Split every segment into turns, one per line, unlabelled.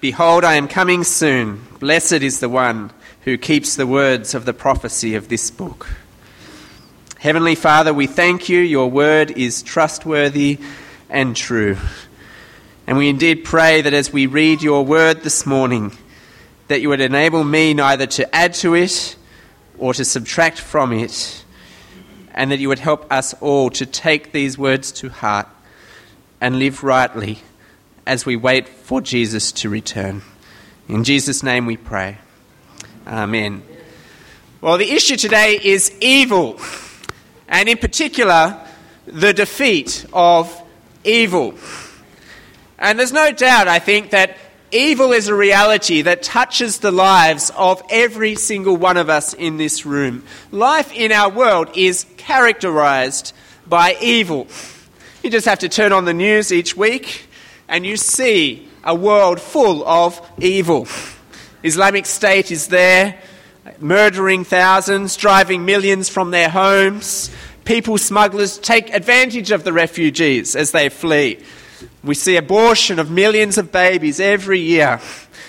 Behold, I am coming soon. Blessed is the one who keeps the words of the prophecy of this book. Heavenly Father, we thank you. Your word is trustworthy and true. And we indeed pray that as we read your word this morning, that you would enable me neither to add to it or to subtract from it, and that you would help us all to take these words to heart and live rightly as we wait for Jesus to return. In Jesus' name we pray. Amen. Well, the issue today is evil, and in particular, the defeat of evil. And there's no doubt, I think, that evil is a reality that touches the lives of every single one of us in this room. Life in our world is characterized by evil. You just have to turn on the news each week and you see a world full of evil. Islamic State is there, murdering thousands, driving millions from their homes. People smugglers take advantage of the refugees as they flee. We see abortion of millions of babies every year,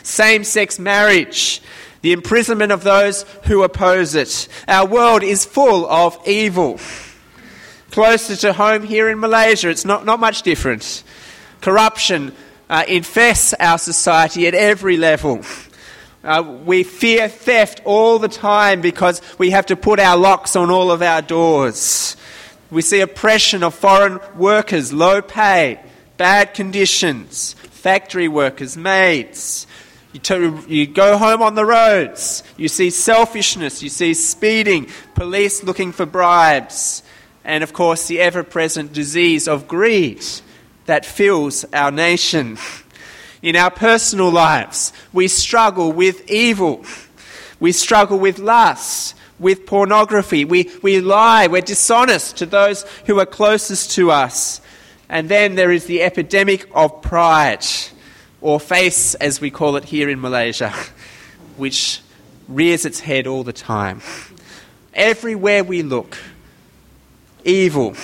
same sex marriage, the imprisonment of those who oppose it. Our world is full of evil. Closer to home here in Malaysia, it's not, not much different. Corruption uh, infests our society at every level. Uh, we fear theft all the time because we have to put our locks on all of our doors. We see oppression of foreign workers, low pay, bad conditions, factory workers, maids. You, to, you go home on the roads, you see selfishness, you see speeding, police looking for bribes, and of course the ever present disease of greed that fills our nation. In our personal lives, we struggle with evil. We struggle with lust, with pornography. We, we lie, we're dishonest to those who are closest to us. And then there is the epidemic of pride, or face as we call it here in Malaysia, which rears its head all the time. Everywhere we look, evil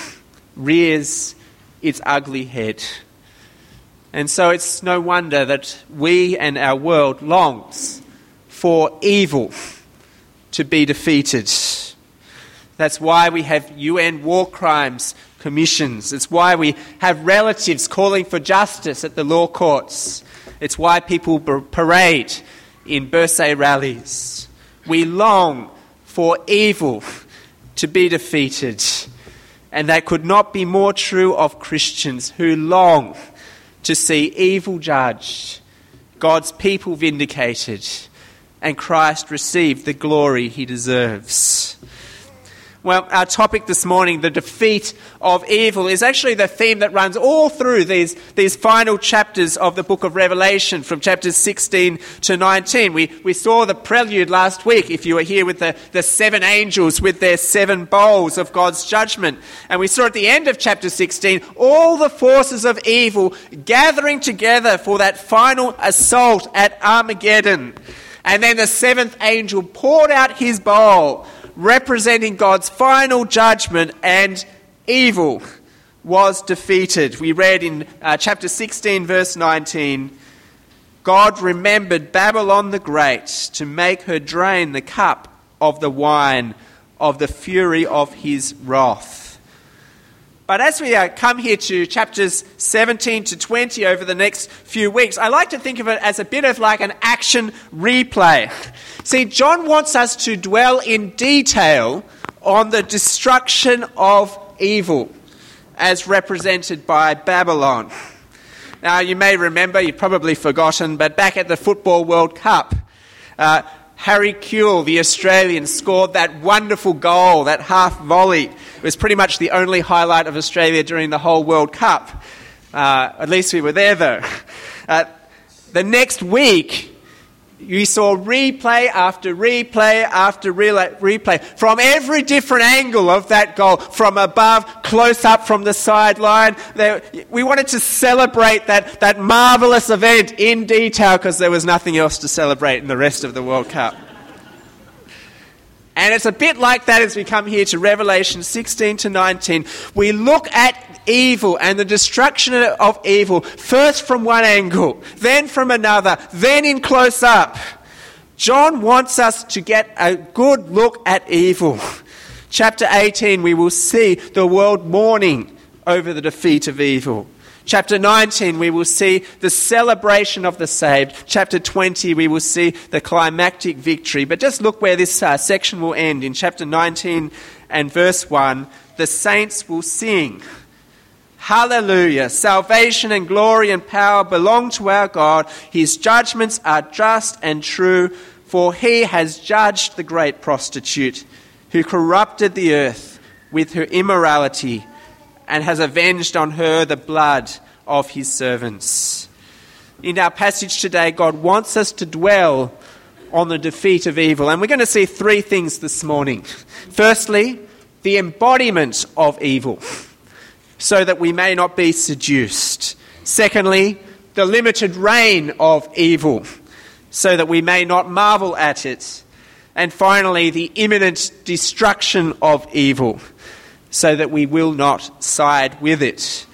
rears its ugly head. And so it's no wonder that we and our world longs for evil to be defeated. That's why we have UN war crimes commissions. It's why we have relatives calling for justice at the law courts. It's why people parade in Bersih rallies. We long for evil to be defeated. And that could not be more true of Christians who long to see evil judged, God's people vindicated, and Christ receive the glory he deserves. Well, our topic this morning, the defeat of evil, is actually the theme that runs all through these, these final chapters of the book of Revelation from chapters 16 to 19. We, we saw the prelude last week, if you were here with the, the seven angels with their seven bowls of God's judgment. And we saw at the end of chapter 16 all the forces of evil gathering together for that final assault at Armageddon. And then the seventh angel poured out his bowl representing God's final judgment, and evil was defeated. We read in uh, chapter 16, verse 19 God remembered Babylon the Great to make her drain the cup of the wine of the fury of his wrath. But as we uh, come here to chapters 17 to 20 over the next few weeks, I like to think of it as a bit of like an action replay. See, John wants us to dwell in detail on the destruction of evil as represented by Babylon. Now, you may remember, you've probably forgotten, but back at the Football World Cup, uh, Harry Kewell, the Australian, scored that wonderful goal, that half volley. It was pretty much the only highlight of Australia during the whole World Cup. Uh, at least we were there, though. Uh, the next week, you saw replay after replay after replay from every different angle of that goal, from above, close up from the sideline. We wanted to celebrate that, that marvelous event in detail because there was nothing else to celebrate in the rest of the World Cup. And it's a bit like that as we come here to Revelation 16 to 19. We look at evil and the destruction of evil, first from one angle, then from another, then in close up. John wants us to get a good look at evil. Chapter 18, we will see the world mourning over the defeat of evil. Chapter 19, we will see the celebration of the saved. Chapter 20, we will see the climactic victory. But just look where this uh, section will end. In chapter 19 and verse 1, the saints will sing. Hallelujah. Salvation and glory and power belong to our God. His judgments are just and true, for he has judged the great prostitute who corrupted the earth with her immorality and has avenged on her the blood of his servants. In our passage today, God wants us to dwell on the defeat of evil. And we're going to see three things this morning. Firstly, the embodiment of evil, so that we may not be seduced. Secondly, the limited reign of evil, so that we may not marvel at it. And finally, the imminent destruction of evil so that we will not side with it.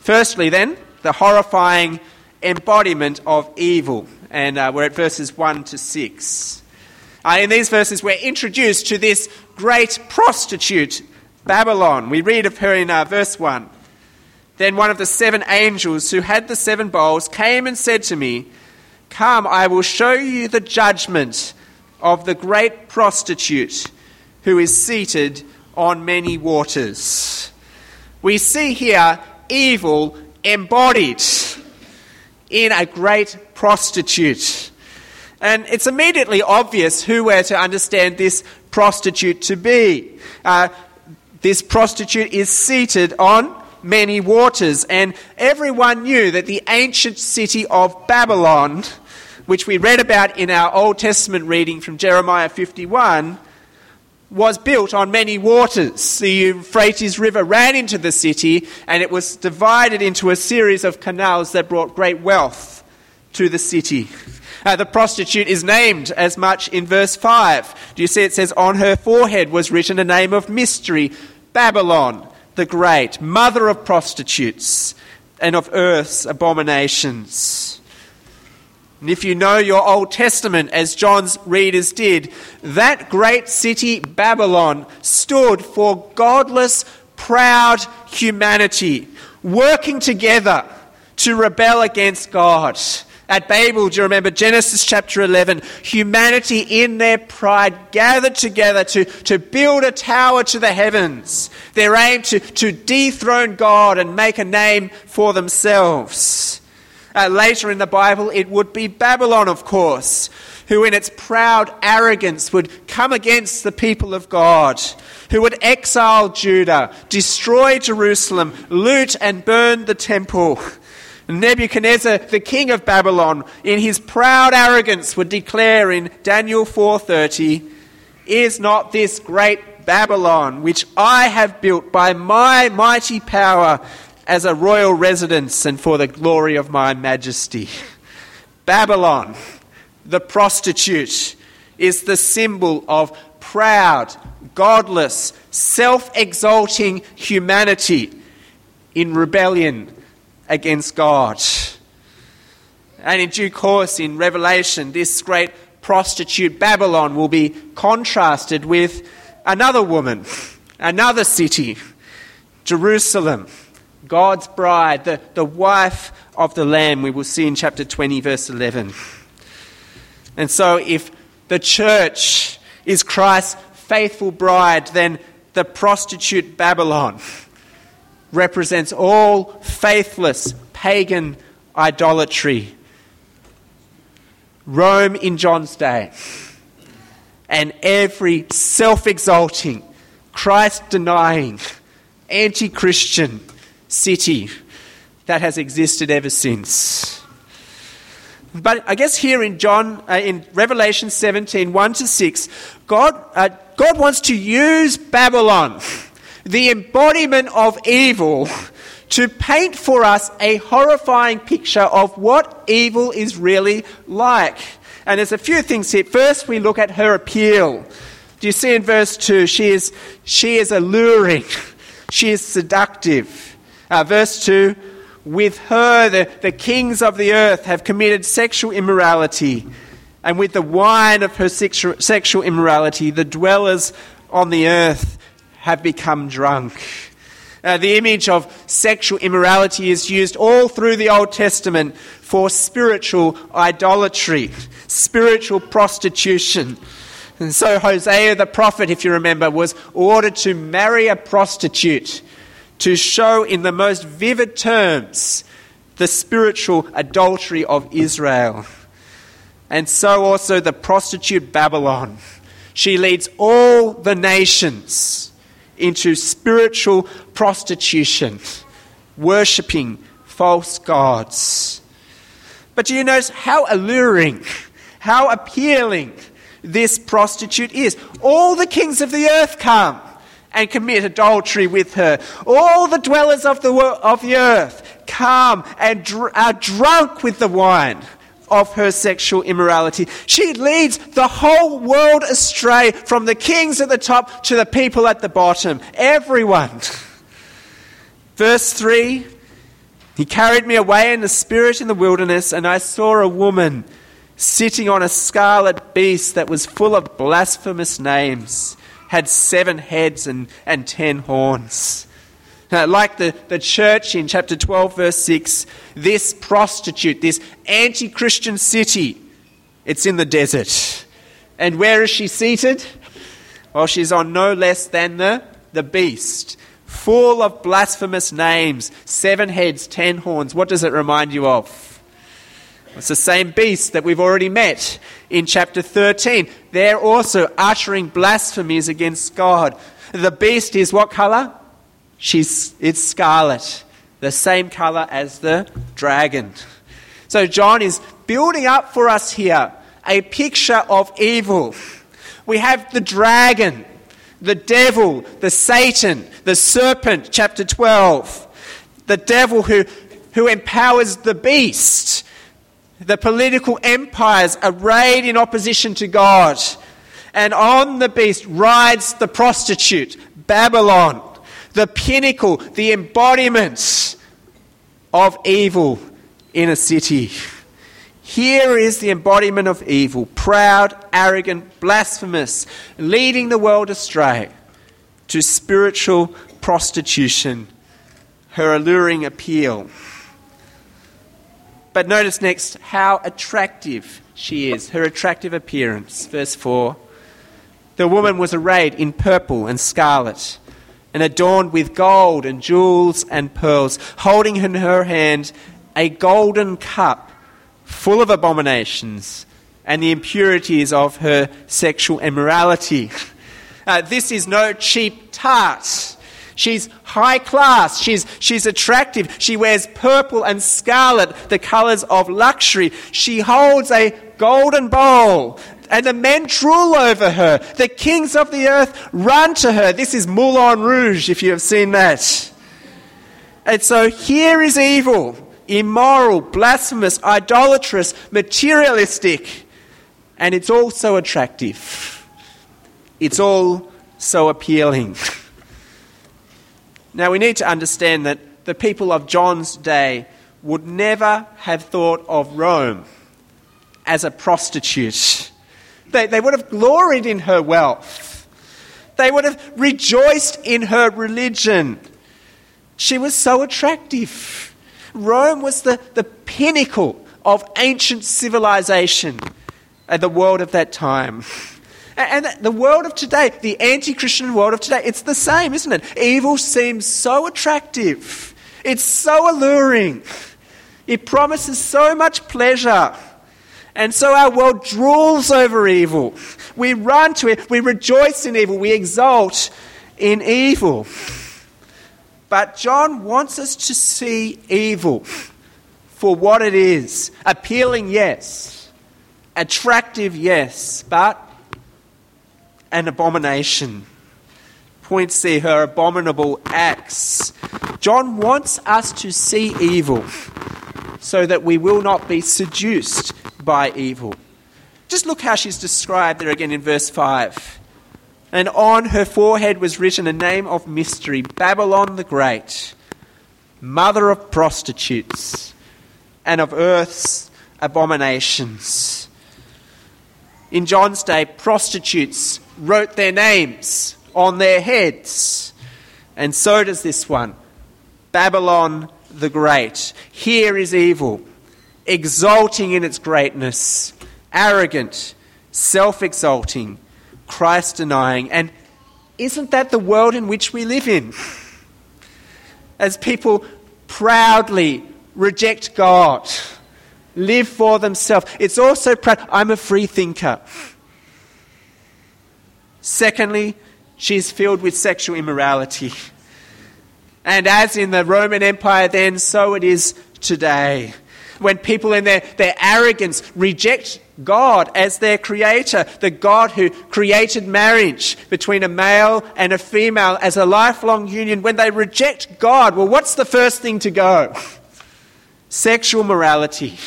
Firstly, then, the horrifying embodiment of evil. And uh, we're at verses 1 to 6. Uh, in these verses, we're introduced to this great prostitute, Babylon. We read of her in uh, verse 1. Then one of the seven angels who had the seven bowls came and said to me, Come, I will show you the judgment of the great prostitute who is seated on many waters. We see here evil embodied in a great prostitute. And it's immediately obvious who we're to understand this prostitute to be. Uh, this prostitute is seated on many waters, and everyone knew that the ancient city of Babylon, which we read about in our Old Testament reading from Jeremiah 51, was built on many waters. The Euphrates River ran into the city and it was divided into a series of canals that brought great wealth to the city. Uh, the prostitute is named as much in verse 5. Do you see it says, On her forehead was written a name of mystery Babylon the Great, mother of prostitutes and of earth's abominations. And if you know your Old Testament, as John's readers did, that great city, Babylon, stood for godless, proud humanity, working together to rebel against God. At Babel, do you remember Genesis chapter 11? Humanity in their pride gathered together to, to build a tower to the heavens. Their aim to, to dethrone God and make a name for themselves. Uh, later in the Bible, it would be Babylon, of course, who in its proud arrogance would come against the people of God, who would exile Judah, destroy Jerusalem, loot and burn the temple. Nebuchadnezzar, the king of Babylon, in his proud arrogance would declare in Daniel 4:30, "Is not this great Babylon which I have built by my mighty power as a royal residence and for the glory of my majesty. Babylon, the prostitute, is the symbol of proud, godless, self exalting humanity in rebellion against God. And in due course, in Revelation, this great prostitute Babylon will be contrasted with another woman, another city, Jerusalem God's bride, the, the wife of the Lamb, we will see in chapter 20, verse 11. And so, if the church is Christ's faithful bride, then the prostitute Babylon represents all faithless pagan idolatry. Rome in John's day, and every self exalting, Christ denying, anti Christian, city that has existed ever since. But I guess here in John, uh, in Revelation 17, 1 to 6, God, uh, God wants to use Babylon, the embodiment of evil, to paint for us a horrifying picture of what evil is really like. And there's a few things here. First, we look at her appeal. Do you see in verse 2? She is, she is alluring, she is seductive. Uh, verse 2 With her, the, the kings of the earth have committed sexual immorality, and with the wine of her sexual, sexual immorality, the dwellers on the earth have become drunk. Uh, the image of sexual immorality is used all through the Old Testament for spiritual idolatry, spiritual prostitution. And so Hosea the prophet, if you remember, was ordered to marry a prostitute to show in the most vivid terms the spiritual adultery of Israel. And so also the prostitute Babylon. She leads all the nations into spiritual prostitution, worshipping false gods. But do you notice how alluring, how appealing this prostitute is? All the kings of the earth come and commit adultery with her. All the dwellers of the, of the earth come and dr- are drunk with the wine of her sexual immorality. She leads the whole world astray from the kings at the top to the people at the bottom. Everyone. Verse 3 He carried me away in the spirit in the wilderness, and I saw a woman sitting on a scarlet beast that was full of blasphemous names, had seven heads and, and ten horns. Uh, like the, the church in chapter 12, verse 6, this prostitute, this anti Christian city, it's in the desert. And where is she seated? Well, she's on no less than the, the beast, full of blasphemous names, seven heads, ten horns. What does it remind you of? It's the same beast that we've already met in chapter 13. They're also uttering blasphemies against God. The beast is what color? She's, it's scarlet, the same color as the dragon. So John is building up for us here a picture of evil. We have the dragon, the devil, the Satan, the serpent, chapter 12. The devil who, who empowers the beast. The political empires arrayed in opposition to God. And on the beast rides the prostitute, Babylon the pinnacle, the embodiment of evil in a city. Here is the embodiment of evil proud, arrogant, blasphemous, leading the world astray to spiritual prostitution, her alluring appeal. But notice next how attractive she is, her attractive appearance. Verse 4 The woman was arrayed in purple and scarlet and adorned with gold and jewels and pearls, holding in her hand a golden cup full of abominations and the impurities of her sexual immorality. Uh, this is no cheap tart. She's high class. She's, she's attractive. She wears purple and scarlet, the colors of luxury. She holds a golden bowl and the men drool over her. The kings of the earth run to her. This is Moulin Rouge, if you have seen that. And so here is evil immoral, blasphemous, idolatrous, materialistic, and it's all so attractive. It's all so appealing. Now we need to understand that the people of John's day would never have thought of Rome as a prostitute. They, they would have gloried in her wealth. They would have rejoiced in her religion. She was so attractive. Rome was the, the pinnacle of ancient civilization and the world of that time. And the world of today, the anti Christian world of today, it's the same, isn't it? Evil seems so attractive, it's so alluring, it promises so much pleasure. And so our world drools over evil. We run to it, we rejoice in evil, we exult in evil. But John wants us to see evil for what it is appealing, yes, attractive, yes, but an abomination. Point C, her abominable acts. John wants us to see evil so that we will not be seduced by evil. Just look how she's described there again in verse 5. And on her forehead was written a name of mystery Babylon the Great, mother of prostitutes and of earth's abominations. In John's day, prostitutes wrote their names on their heads, and so does this one Babylon the Great. Here is evil, exulting in its greatness, arrogant, self exalting, Christ denying. And isn't that the world in which we live in? As people proudly reject God, live for themselves. It's also proud. I'm a free thinker. Secondly, she's filled with sexual immorality. And as in the Roman Empire then, so it is today. When people in their, their arrogance reject God as their creator, the God who created marriage between a male and a female as a lifelong union, when they reject God, well, what's the first thing to go? Sexual morality.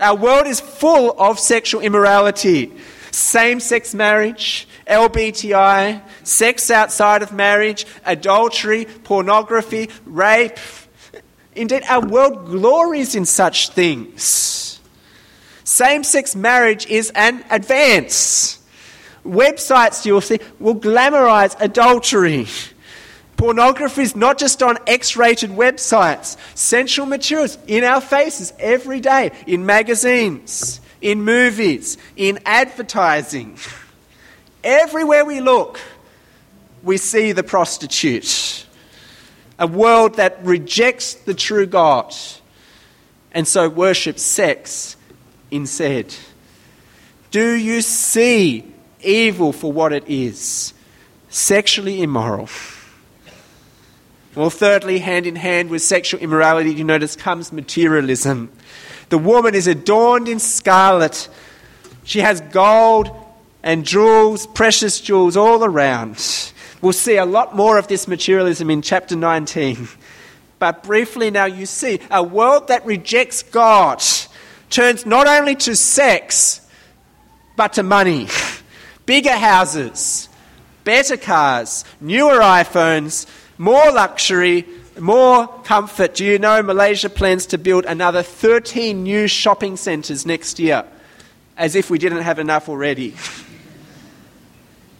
Our world is full of sexual immorality. Same sex marriage, LBTI, sex outside of marriage, adultery, pornography, rape. Indeed, our world glories in such things. Same sex marriage is an advance. Websites, you'll see, will glamorize adultery. Pornography is not just on X rated websites, sensual materials in our faces every day, in magazines, in movies, in advertising. Everywhere we look, we see the prostitute. A world that rejects the true God and so worships sex instead. Do you see evil for what it is? Sexually immoral. Well, thirdly, hand in hand with sexual immorality, you notice comes materialism. The woman is adorned in scarlet. She has gold and jewels, precious jewels all around. We'll see a lot more of this materialism in chapter 19. But briefly now, you see a world that rejects God turns not only to sex, but to money. Bigger houses, better cars, newer iPhones, more luxury, more comfort. Do you know Malaysia plans to build another 13 new shopping centres next year? As if we didn't have enough already.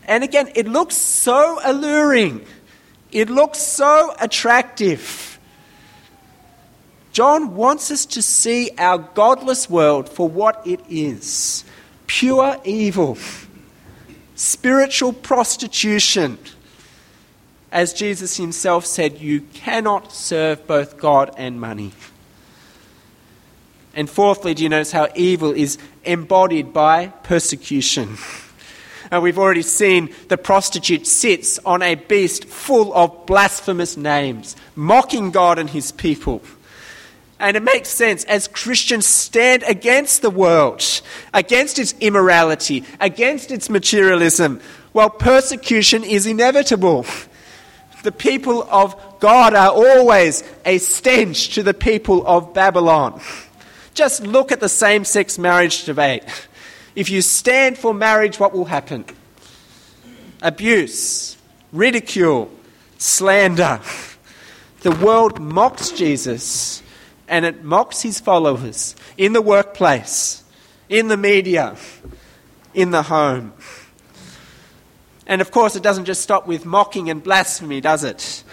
And again, it looks so alluring. It looks so attractive. John wants us to see our godless world for what it is pure evil, spiritual prostitution as Jesus himself said, you cannot serve both God and money. And fourthly, do you notice how evil is embodied by persecution? And we've already seen the prostitute sits on a beast full of blasphemous names, mocking God and his people. And it makes sense as Christians stand against the world, against its immorality, against its materialism. Well, persecution is inevitable the people of God are always a stench to the people of Babylon. Just look at the same sex marriage debate. If you stand for marriage, what will happen? Abuse, ridicule, slander. The world mocks Jesus and it mocks his followers in the workplace, in the media, in the home. And of course, it doesn't just stop with mocking and blasphemy, does it?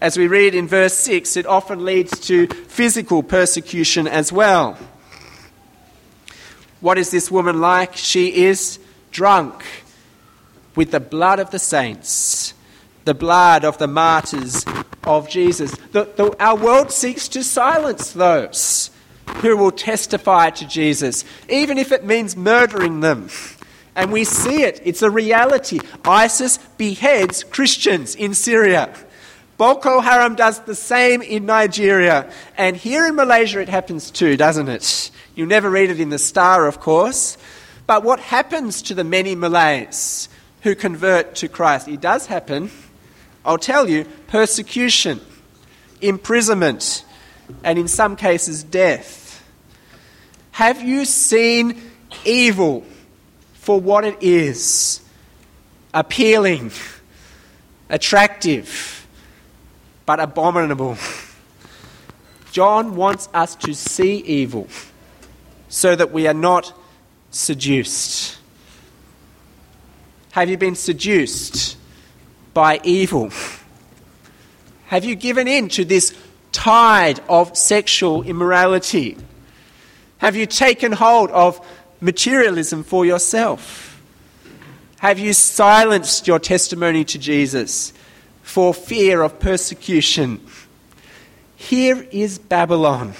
As we read in verse 6, it often leads to physical persecution as well. What is this woman like? She is drunk with the blood of the saints, the blood of the martyrs of Jesus. The, the, our world seeks to silence those who will testify to Jesus, even if it means murdering them. And we see it. It's a reality. ISIS beheads Christians in Syria. Boko Haram does the same in Nigeria. And here in Malaysia it happens too, doesn't it? You never read it in the Star, of course. But what happens to the many Malays who convert to Christ? It does happen. I'll tell you persecution, imprisonment, and in some cases death. Have you seen evil for what it is appealing, attractive, but abominable. John wants us to see evil so that we are not seduced. Have you been seduced by evil? Have you given in to this tide of sexual immorality? Have you taken hold of materialism for yourself? Have you silenced your testimony to Jesus for fear of persecution? Here is Babylon,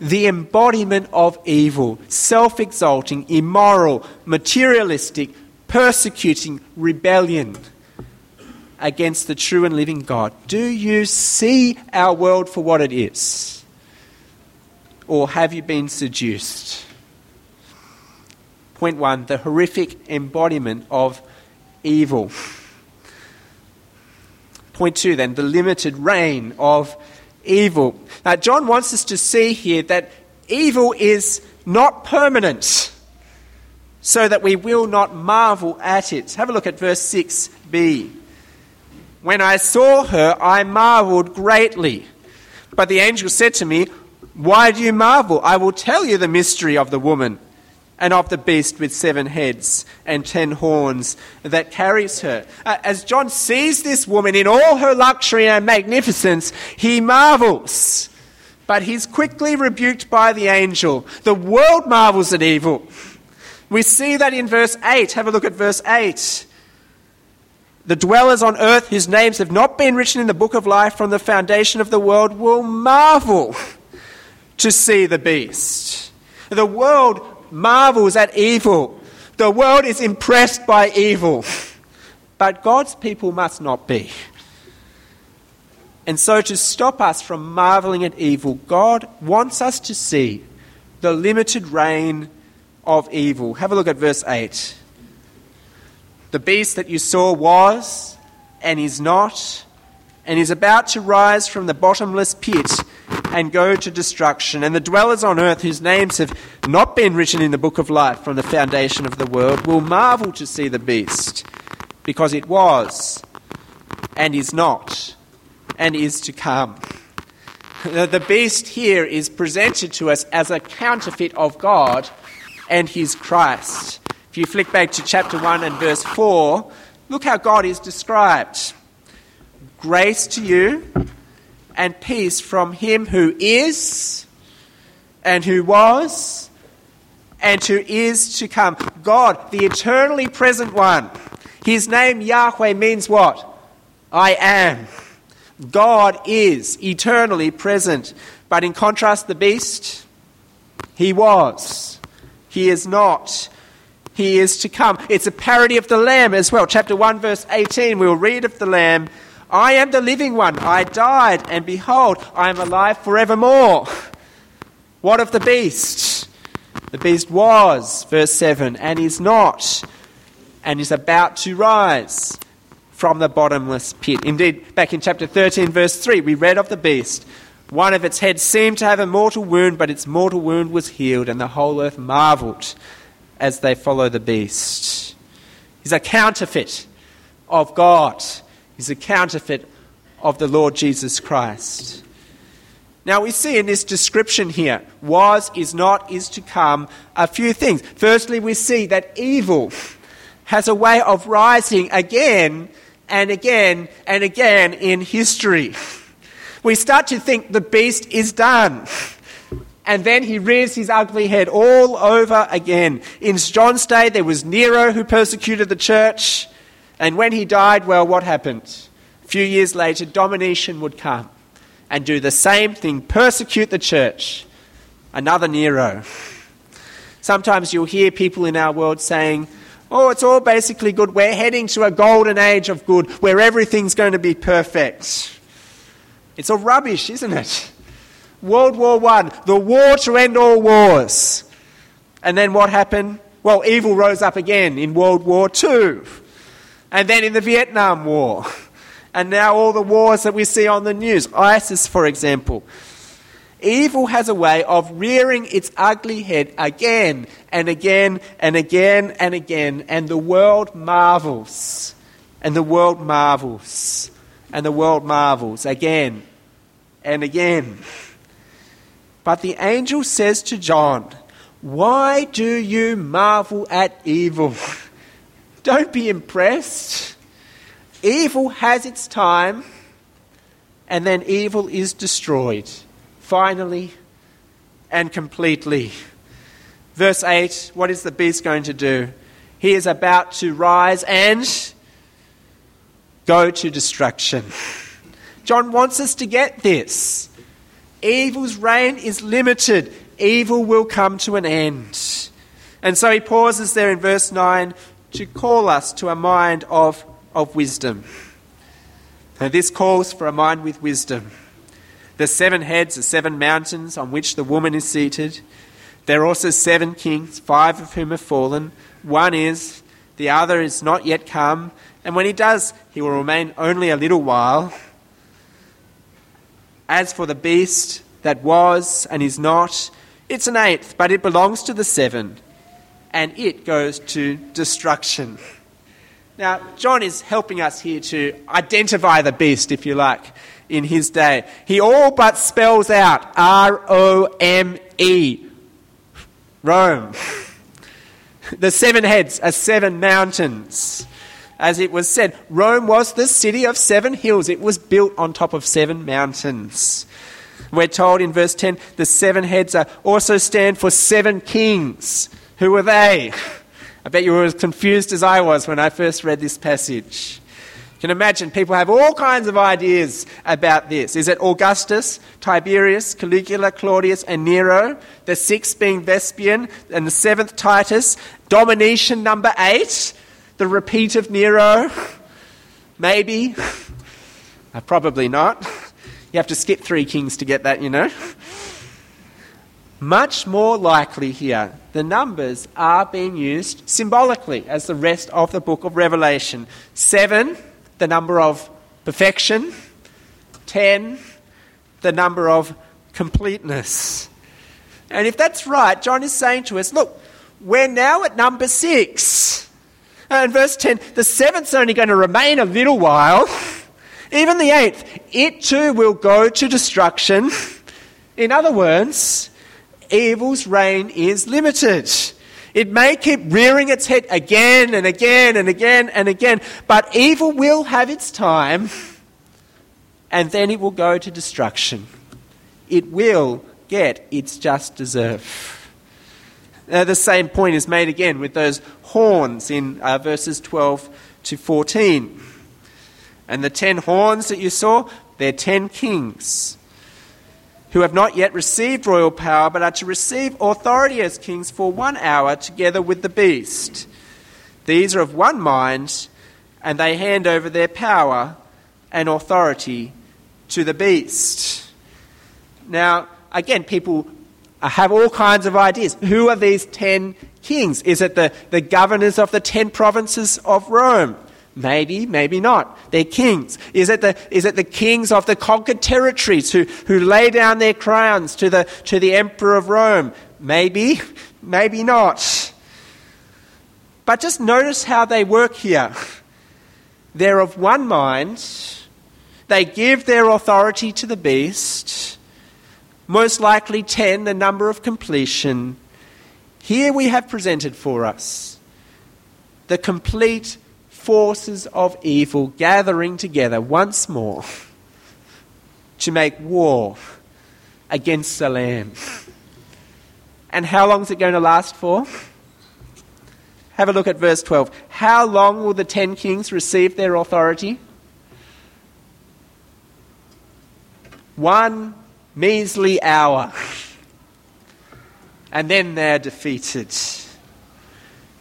the embodiment of evil, self exalting, immoral, materialistic, persecuting rebellion against the true and living God. Do you see our world for what it is? Or have you been seduced? Point one the horrific embodiment of evil. Point two, then, the limited reign of evil. Now, John wants us to see here that evil is not permanent, so that we will not marvel at it. Have a look at verse 6b. When I saw her, I marveled greatly. But the angel said to me, Why do you marvel? I will tell you the mystery of the woman and of the beast with seven heads and ten horns that carries her. Uh, as John sees this woman in all her luxury and magnificence, he marvels. But he's quickly rebuked by the angel. The world marvels at evil. We see that in verse 8. Have a look at verse 8. The dwellers on earth whose names have not been written in the book of life from the foundation of the world will marvel to see the beast. The world marvels at evil. The world is impressed by evil. But God's people must not be. And so, to stop us from marveling at evil, God wants us to see the limited reign of evil. Have a look at verse 8. The beast that you saw was and is not, and is about to rise from the bottomless pit and go to destruction. And the dwellers on earth, whose names have not been written in the book of life from the foundation of the world, will marvel to see the beast, because it was, and is not, and is to come. The beast here is presented to us as a counterfeit of God and his Christ. If you flick back to chapter 1 and verse 4, look how God is described. Grace to you and peace from him who is, and who was, and who is to come. God, the eternally present one. His name, Yahweh, means what? I am. God is eternally present. But in contrast, the beast, he was. He is not he is to come. It's a parody of the Lamb as well. Chapter 1, verse 18, we'll read of the Lamb I am the living one. I died, and behold, I am alive forevermore. What of the beast? The beast was, verse 7, and is not, and is about to rise from the bottomless pit. Indeed, back in chapter 13, verse 3, we read of the beast. One of its heads seemed to have a mortal wound, but its mortal wound was healed, and the whole earth marveled as they follow the beast. He's a counterfeit of God, he's a counterfeit of the Lord Jesus Christ. Now, we see in this description here was, is not, is to come a few things. Firstly, we see that evil has a way of rising again and again and again in history. We start to think the beast is done and then he rears his ugly head all over again. In John's day, there was Nero who persecuted the church, and when he died, well, what happened? A few years later, Domitian would come and do the same thing persecute the church. Another Nero. Sometimes you'll hear people in our world saying, Oh, it's all basically good. We're heading to a golden age of good where everything's going to be perfect. It's all rubbish, isn't it? World War I, the war to end all wars. And then what happened? Well, evil rose up again in World War II. And then in the Vietnam War. And now all the wars that we see on the news, ISIS, for example. Evil has a way of rearing its ugly head again and again and again and again, and the world marvels. And the world marvels. And the world marvels again and again. But the angel says to John, Why do you marvel at evil? Don't be impressed. Evil has its time, and then evil is destroyed, finally and completely. Verse 8 What is the beast going to do? He is about to rise and go to destruction. John wants us to get this. Evil's reign is limited, evil will come to an end. And so he pauses there in verse 9 to call us to a mind of, of wisdom. And this calls for a mind with wisdom. The seven heads are seven mountains on which the woman is seated. There are also seven kings, five of whom have fallen. One is, the other is not yet come, and when he does, he will remain only a little while. As for the beast that was and is not, it's an eighth, but it belongs to the seven, and it goes to destruction. Now, John is helping us here to identify the beast, if you like, in his day. He all but spells out R O M E, Rome. The seven heads are seven mountains. As it was said, Rome was the city of seven hills. It was built on top of seven mountains. We're told in verse 10 the seven heads are also stand for seven kings. Who were they? I bet you were as confused as I was when I first read this passage. You can imagine people have all kinds of ideas about this. Is it Augustus, Tiberius, Caligula, Claudius, and Nero? The sixth being Vespian, and the seventh Titus. Domitian number eight, the repeat of Nero? Maybe. Uh, probably not. You have to skip three kings to get that, you know. Much more likely here, the numbers are being used symbolically as the rest of the book of Revelation. Seven the number of perfection. 10, the number of completeness. And if that's right, John is saying to us, look, we're now at number 6. And verse 10, the seventh's only going to remain a little while. Even the eighth, it too will go to destruction. In other words, evil's reign is limited. It may keep rearing its head again and again and again and again, but evil will have its time and then it will go to destruction. It will get its just deserve. Uh, the same point is made again with those horns in uh, verses 12 to 14. And the ten horns that you saw, they're ten kings who have not yet received royal power, but are to receive authority as kings for one hour together with the beast. These are of one mind, and they hand over their power and authority to the beast. Now, again, people have all kinds of ideas. Who are these ten kings? Is it the, the governors of the ten provinces of Rome? Maybe, maybe not. They're kings. Is it the, is it the kings of the conquered territories who, who lay down their crowns to the, to the emperor of Rome? Maybe, maybe not. But just notice how they work here. They're of one mind. They give their authority to the beast. Most likely 10, the number of completion. Here we have presented for us the complete forces of evil gathering together once more to make war against the Lamb. And how long is it going to last for? Have a look at verse 12. How long will the ten kings receive their authority? One measly hour. And then they're defeated.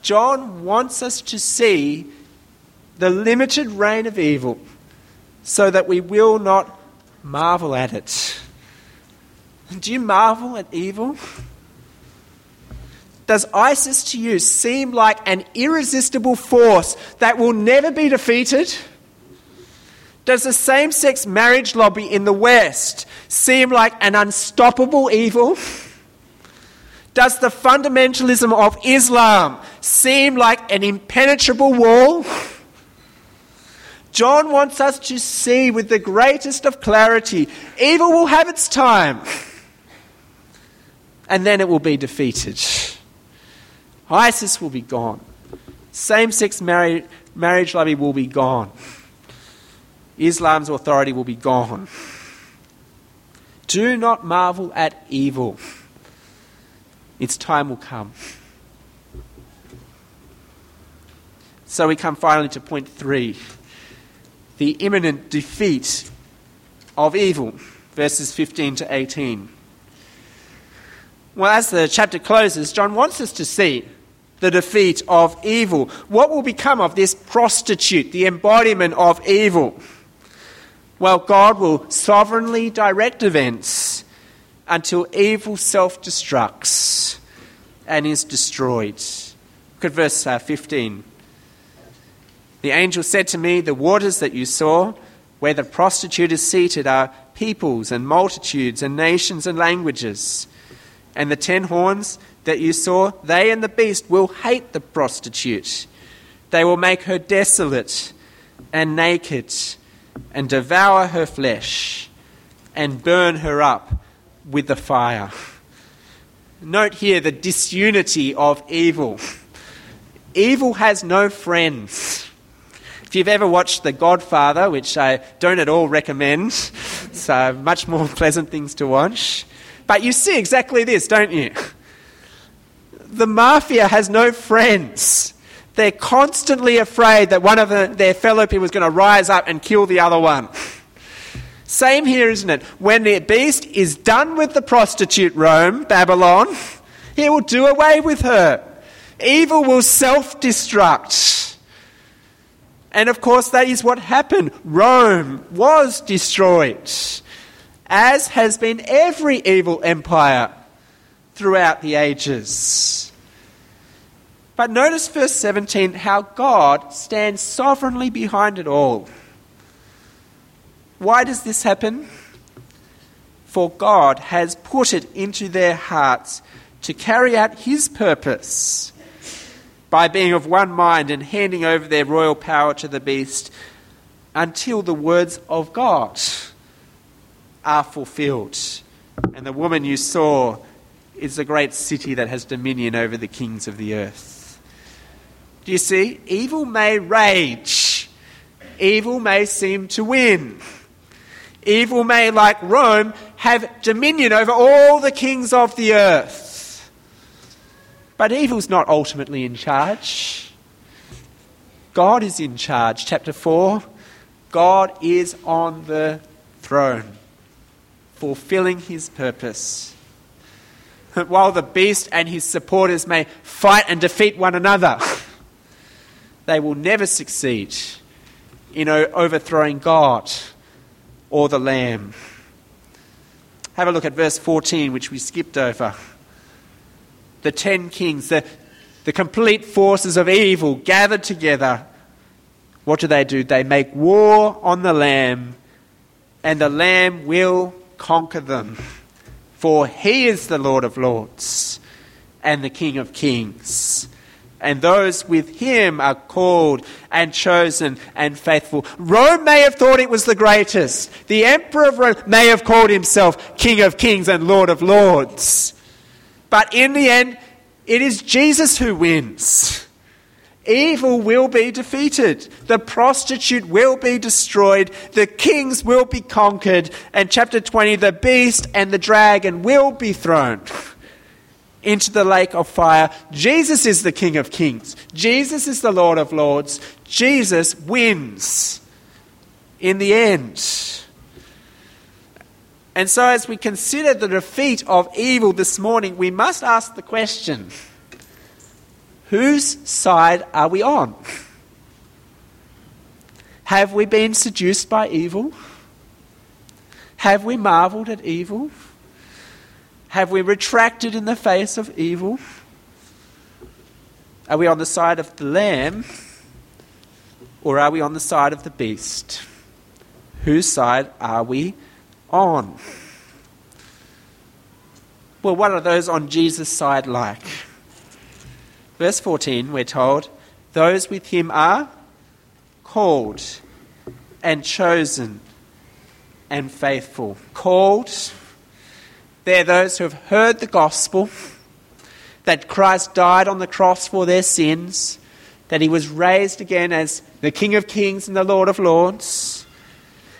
John wants us to see the limited reign of evil, so that we will not marvel at it. Do you marvel at evil? Does ISIS to you seem like an irresistible force that will never be defeated? Does the same sex marriage lobby in the West seem like an unstoppable evil? Does the fundamentalism of Islam seem like an impenetrable wall? John wants us to see with the greatest of clarity evil will have its time. and then it will be defeated. ISIS will be gone. Same sex marriage, marriage lobby will be gone. Islam's authority will be gone. Do not marvel at evil. Its time will come. So we come finally to point three the imminent defeat of evil, verses 15 to 18. Well, as the chapter closes, John wants us to see the defeat of evil. What will become of this prostitute, the embodiment of evil? Well, God will sovereignly direct events until evil self destructs and is destroyed. Look at verse uh, 15. The angel said to me, The waters that you saw, where the prostitute is seated, are peoples and multitudes and nations and languages. And the ten horns that you saw, they and the beast will hate the prostitute. They will make her desolate and naked and devour her flesh and burn her up with the fire. Note here the disunity of evil. Evil has no friends. If you've ever watched The Godfather, which I don't at all recommend, so much more pleasant things to watch, but you see exactly this, don't you? The mafia has no friends. They're constantly afraid that one of the, their fellow people is going to rise up and kill the other one. Same here, isn't it? When the beast is done with the prostitute Rome, Babylon, he will do away with her. Evil will self destruct. And of course, that is what happened. Rome was destroyed, as has been every evil empire throughout the ages. But notice verse 17 how God stands sovereignly behind it all. Why does this happen? For God has put it into their hearts to carry out His purpose by being of one mind and handing over their royal power to the beast until the words of God are fulfilled. And the woman you saw is the great city that has dominion over the kings of the earth. Do you see? Evil may rage, evil may seem to win. Evil may, like Rome, have dominion over all the kings of the earth. But evil's not ultimately in charge. God is in charge. Chapter 4 God is on the throne, fulfilling his purpose. While the beast and his supporters may fight and defeat one another, they will never succeed in overthrowing God or the Lamb. Have a look at verse 14, which we skipped over the ten kings, the, the complete forces of evil gathered together, what do they do? They make war on the Lamb, and the Lamb will conquer them. For he is the Lord of lords and the King of kings. And those with him are called and chosen and faithful. Rome may have thought it was the greatest. The emperor of Rome may have called himself King of kings and Lord of lords. But in the end, it is Jesus who wins. Evil will be defeated. The prostitute will be destroyed. The kings will be conquered. And chapter 20, the beast and the dragon will be thrown into the lake of fire. Jesus is the King of kings. Jesus is the Lord of lords. Jesus wins in the end. And so, as we consider the defeat of evil this morning, we must ask the question whose side are we on? Have we been seduced by evil? Have we marveled at evil? Have we retracted in the face of evil? Are we on the side of the Lamb or are we on the side of the beast? Whose side are we on. Well, what are those on Jesus' side like? Verse 14, we're told, those with him are called and chosen and faithful. Called, They're those who have heard the gospel that Christ died on the cross for their sins, that he was raised again as the King of Kings and the Lord of Lords.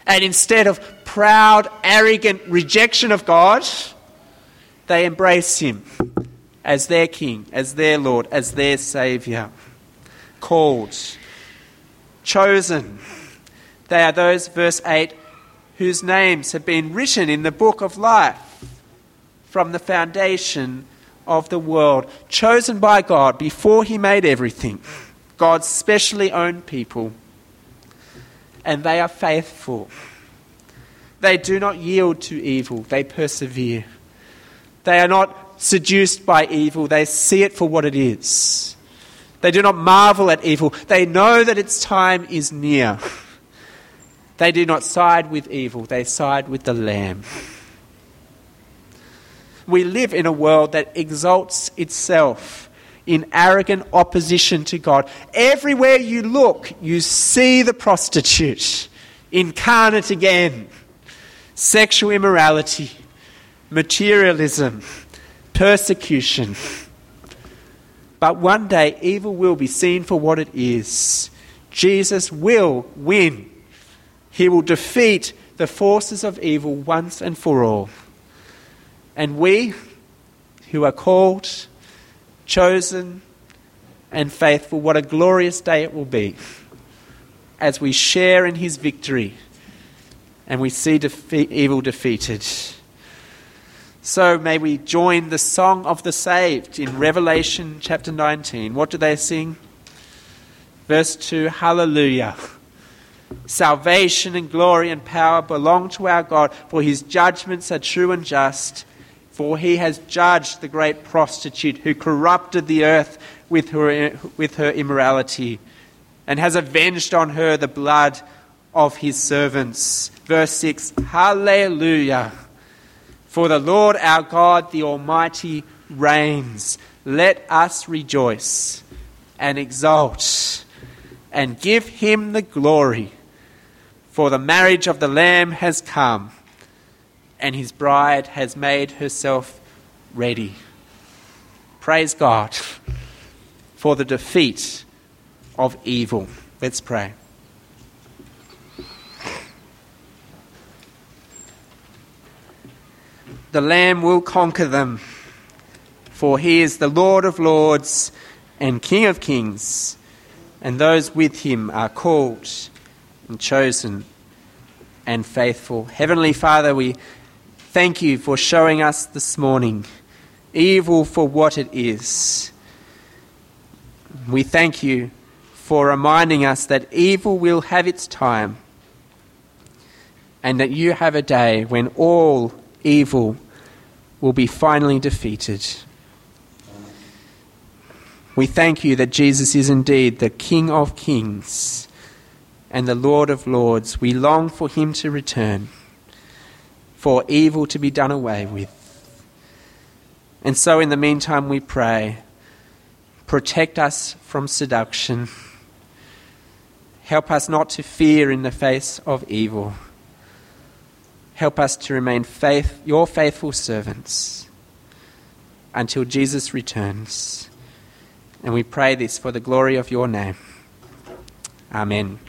And instead of proud, arrogant rejection of God, they embrace him as their King, as their Lord, as their Saviour. Called, chosen. They are those, verse 8, whose names have been written in the book of life from the foundation of the world, chosen by God before He made everything. God's specially owned people. And they are faithful. They do not yield to evil, they persevere. They are not seduced by evil, they see it for what it is. They do not marvel at evil, they know that its time is near. They do not side with evil, they side with the Lamb. We live in a world that exalts itself in arrogant opposition to God. Everywhere you look, you see the prostitute incarnate again. Sexual immorality, materialism, persecution. But one day, evil will be seen for what it is. Jesus will win. He will defeat the forces of evil once and for all. And we, who are called, chosen, and faithful, what a glorious day it will be as we share in his victory and we see evil defeated. So may we join the song of the saved in Revelation chapter 19. What do they sing? Verse 2 Hallelujah. Salvation and glory and power belong to our God, for his judgments are true and just. For he has judged the great prostitute who corrupted the earth with her, with her immorality and has avenged on her the blood of his servants. Verse 6 Hallelujah. For the Lord our God, the Almighty, reigns. Let us rejoice and exult and give him the glory. For the marriage of the Lamb has come, and his bride has made herself ready. Praise God for the defeat of evil. Let's pray. The Lamb will conquer them, for he is the Lord of lords and King of kings, and those with him are called and chosen and faithful. Heavenly Father, we thank you for showing us this morning evil for what it is. We thank you for reminding us that evil will have its time and that you have a day when all evil will be finally defeated. We thank you that Jesus is indeed the King of kings and the Lord of lords. We long for him to return, for evil to be done away with. And so, in the meantime, we pray protect us from seduction. Help us not to fear in the face of evil. Help us to remain faith, your faithful servants until Jesus returns. And we pray this for the glory of your name. Amen.